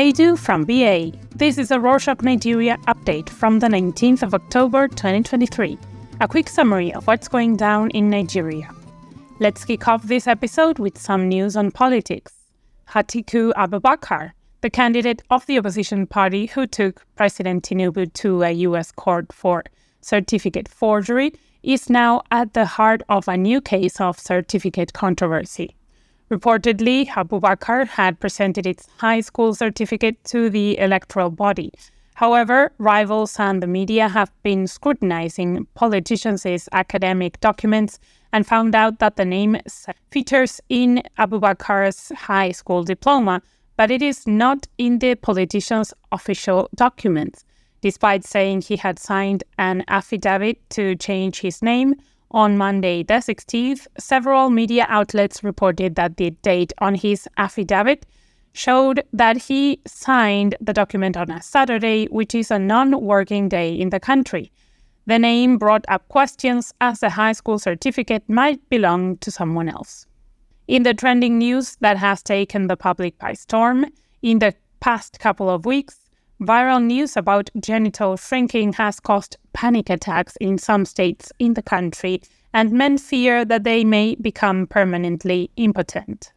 Kedu from BA. This is a Rorshok Nigeria update from the 19th of October 2023. A quick summary of what's going down in Nigeria. Let's kick off this episode with some news on politics. Atiku Abubakar, the candidate of the opposition party who took President Tinubu to a US court for certificate forgery, is now at the heart of a new case of certificate controversy. Reportedly, Abubakar had presented its high school certificate to the electoral body. However, rivals and the media have been scrutinizing politicians' academic documents and found out that the name features in Abubakar's high school diploma, but it is not in the politician's official documents. Despite saying he had signed an affidavit to change his name, on Monday, the 16th, several media outlets reported that the date on his affidavit showed that he signed the document on a Saturday, which is a non working day in the country. The name brought up questions as the high school certificate might belong to someone else. In the trending news that has taken the public by storm, in the past couple of weeks, Viral news about genital shrinking has caused panic attacks in some states in the country, and men fear that they may become permanently impotent.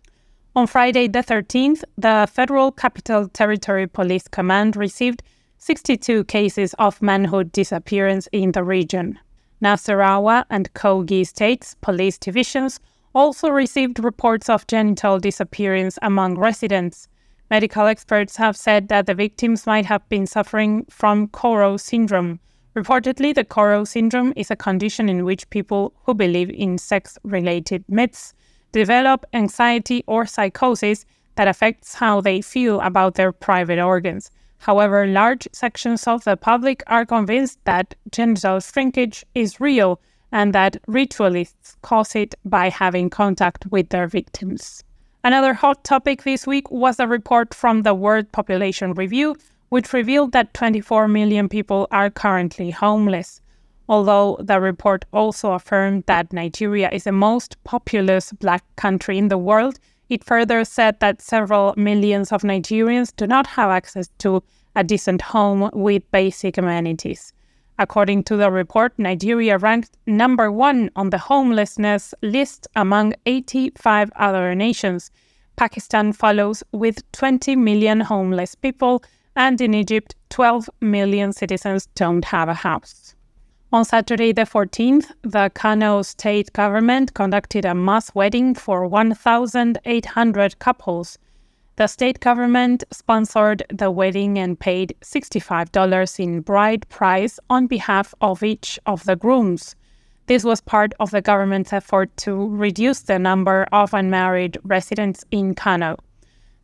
On Friday, the 13th, the Federal Capital Territory Police Command received 62 cases of manhood disappearance in the region. Nasarawa and Kogi states police divisions also received reports of genital disappearance among residents. Medical experts have said that the victims might have been suffering from Koro syndrome. Reportedly, the Koro syndrome is a condition in which people who believe in sex related myths develop anxiety or psychosis that affects how they feel about their private organs. However, large sections of the public are convinced that genital shrinkage is real and that ritualists cause it by having contact with their victims. Another hot topic this week was a report from the World Population Review, which revealed that 24 million people are currently homeless. Although the report also affirmed that Nigeria is the most populous black country in the world, it further said that several millions of Nigerians do not have access to a decent home with basic amenities. According to the report, Nigeria ranked number one on the homelessness list among 85 other nations. Pakistan follows with 20 million homeless people, and in Egypt, 12 million citizens don't have a house. On Saturday, the 14th, the Kano state government conducted a mass wedding for 1,800 couples. The state government sponsored the wedding and paid $65 in bride price on behalf of each of the grooms. This was part of the government's effort to reduce the number of unmarried residents in Kano.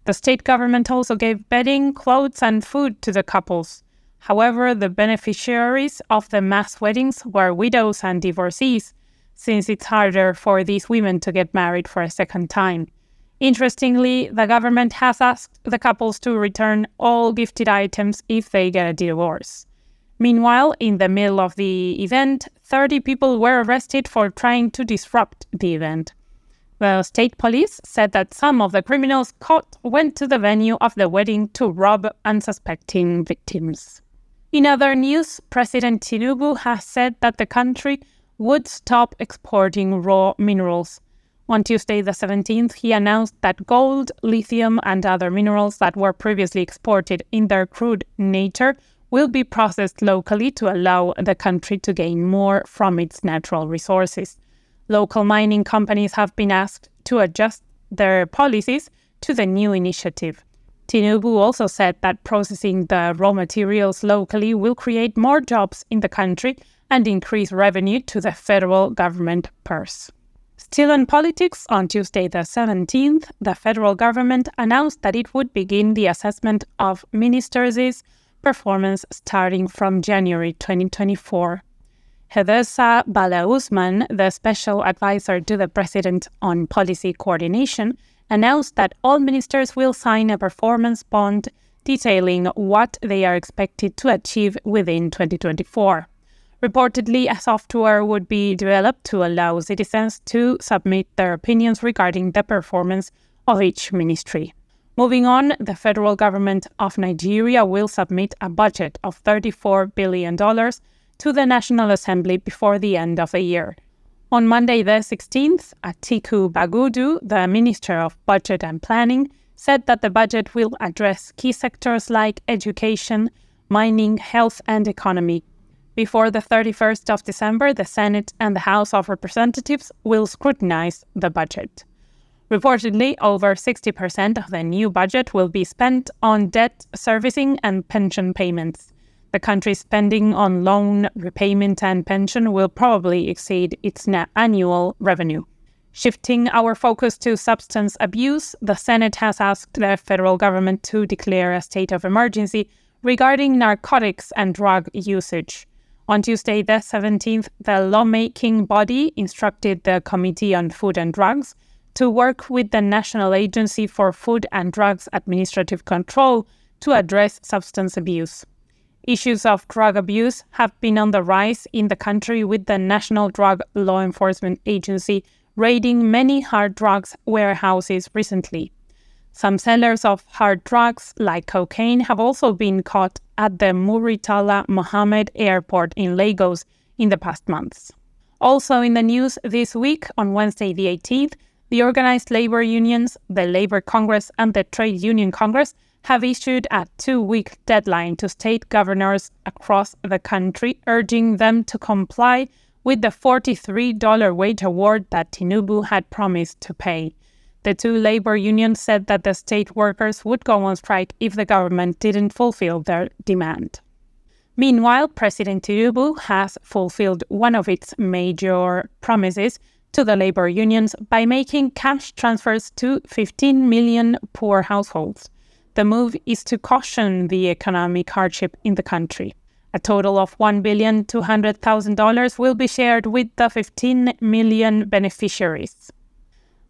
The state government also gave bedding, clothes, and food to the couples. However, the beneficiaries of the mass weddings were widows and divorcees, since it's harder for these women to get married for a second time. Interestingly, the government has asked the couples to return all gifted items if they get a divorce. Meanwhile, in the middle of the event, 30 people were arrested for trying to disrupt the event. The state police said that some of the criminals caught went to the venue of the wedding to rob unsuspecting victims. In other news, President Tinubu has said that the country would stop exporting raw minerals. On Tuesday, the 17th, he announced that gold, lithium, and other minerals that were previously exported in their crude nature will be processed locally to allow the country to gain more from its natural resources. Local mining companies have been asked to adjust their policies to the new initiative. Tinubu also said that processing the raw materials locally will create more jobs in the country and increase revenue to the federal government purse. Still in politics, on Tuesday the 17th, the federal government announced that it would begin the assessment of ministers' performance starting from January 2024. Hadiza Bala Usman, the special advisor to the president on policy coordination, announced that all ministers will sign a performance bond detailing what they are expected to achieve within 2024. Reportedly, a software would be developed to allow citizens to submit their opinions regarding the performance of each ministry. Moving on, the federal government of Nigeria will submit a budget of $34 billion to the National Assembly before the end of the year. On Monday, the 16th, Atiku Bagudu, the Minister of Budget and Planning, said that the budget will address key sectors like education, mining, health, and economy. Before the 31st of December, the Senate and the House of Representatives will scrutinize the budget. Reportedly, over 60% of the new budget will be spent on debt servicing and pension payments. The country's spending on loan repayment and pension will probably exceed its annual revenue. Shifting our focus to substance abuse, the Senate has asked the federal government to declare a state of emergency regarding narcotics and drug usage. On Tuesday, the 17th, the lawmaking body instructed the Committee on Food and Drugs to work with the National Agency for Food and Drugs Administrative Control to address substance abuse. Issues of drug abuse have been on the rise in the country, with the National Drug Law Enforcement Agency raiding many hard drugs warehouses recently. Some sellers of hard drugs, like cocaine, have also been caught at the Muritala Mohammed Airport in Lagos in the past months. Also in the news this week, on Wednesday the 18th, the organized labor unions, the Labor Congress, and the Trade Union Congress have issued a two week deadline to state governors across the country, urging them to comply with the $43 wage award that Tinubu had promised to pay. The two labor unions said that the state workers would go on strike if the government didn't fulfill their demand. Meanwhile, President Tinubu has fulfilled one of its major promises to the labor unions by making cash transfers to 15 million poor households. The move is to caution the economic hardship in the country. A total of $1,200,000 will be shared with the 15 million beneficiaries.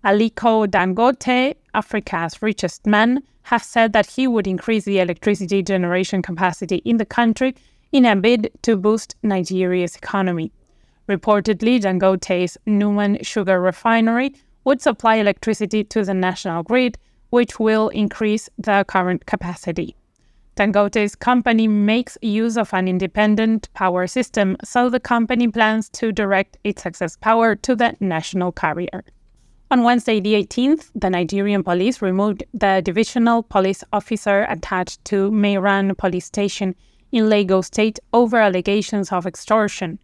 Aliko Dangote, Africa's richest man, has said that he would increase the electricity generation capacity in the country in a bid to boost Nigeria's economy. Reportedly, Dangote's Numan sugar refinery would supply electricity to the national grid, which will increase the current capacity. Dangote's company makes use of an independent power system, so the company plans to direct its excess power to the national carrier. On Wednesday, the 18th, the Nigerian police removed the divisional police officer attached to Meiran police station in Lagos State over allegations of extortion.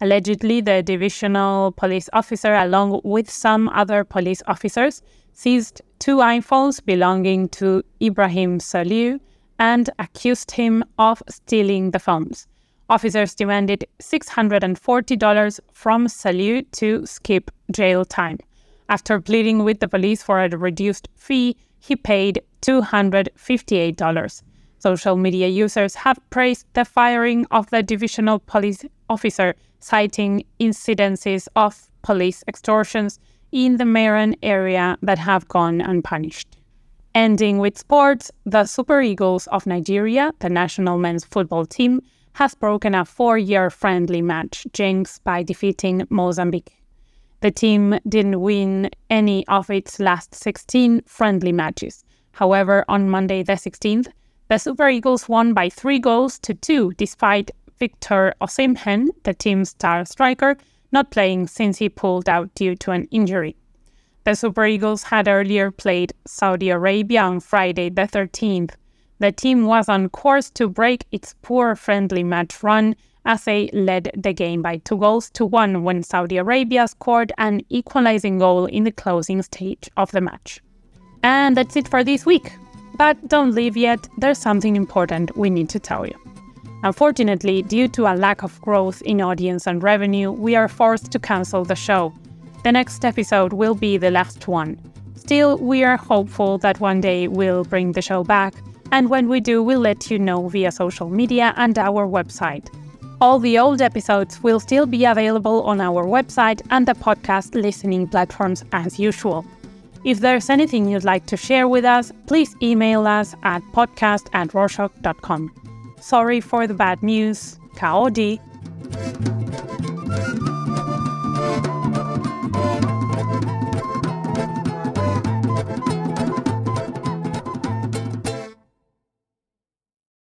Allegedly, the divisional police officer, along with some other police officers, seized two iPhones belonging to Ibrahim Saliu and accused him of stealing the phones. Officers demanded $640 from Saliu to skip jail time. After pleading with the police for a reduced fee, he paid $258. Social media users have praised the firing of the divisional police officer, citing incidences of police extortions in the Meiran area that have gone unpunished. Ending with sports, the Super Eagles of Nigeria, the national men's football team, has broken a four year friendly match jinx by defeating Mozambique. The team didn't win any of its last 16 friendly matches. However, on Monday the 16th, the Super Eagles won by three goals to two, despite Victor Osimhen, the team's star striker, not playing since he pulled out due to an injury. The Super Eagles had earlier played Saudi Arabia on Friday the 13th. The team was on course to break its poor friendly match run as they led the game by two goals to one when Saudi Arabia scored an equalizing goal in the closing stage of the match. And that's it for this week. But don't leave yet, there's something important we need to tell you. Unfortunately, due to a lack of growth in audience and revenue, we are forced to cancel the show. The next episode will be the last one. Still, we are hopeful that one day we'll bring the show back, and when we do, we'll let you know via social media and our website. All the old episodes will still be available on our website and the podcast listening platforms as usual. If there's anything you'd like to share with us, please email us at podcast at rorshok.com. Sorry for the bad news. Kaodi.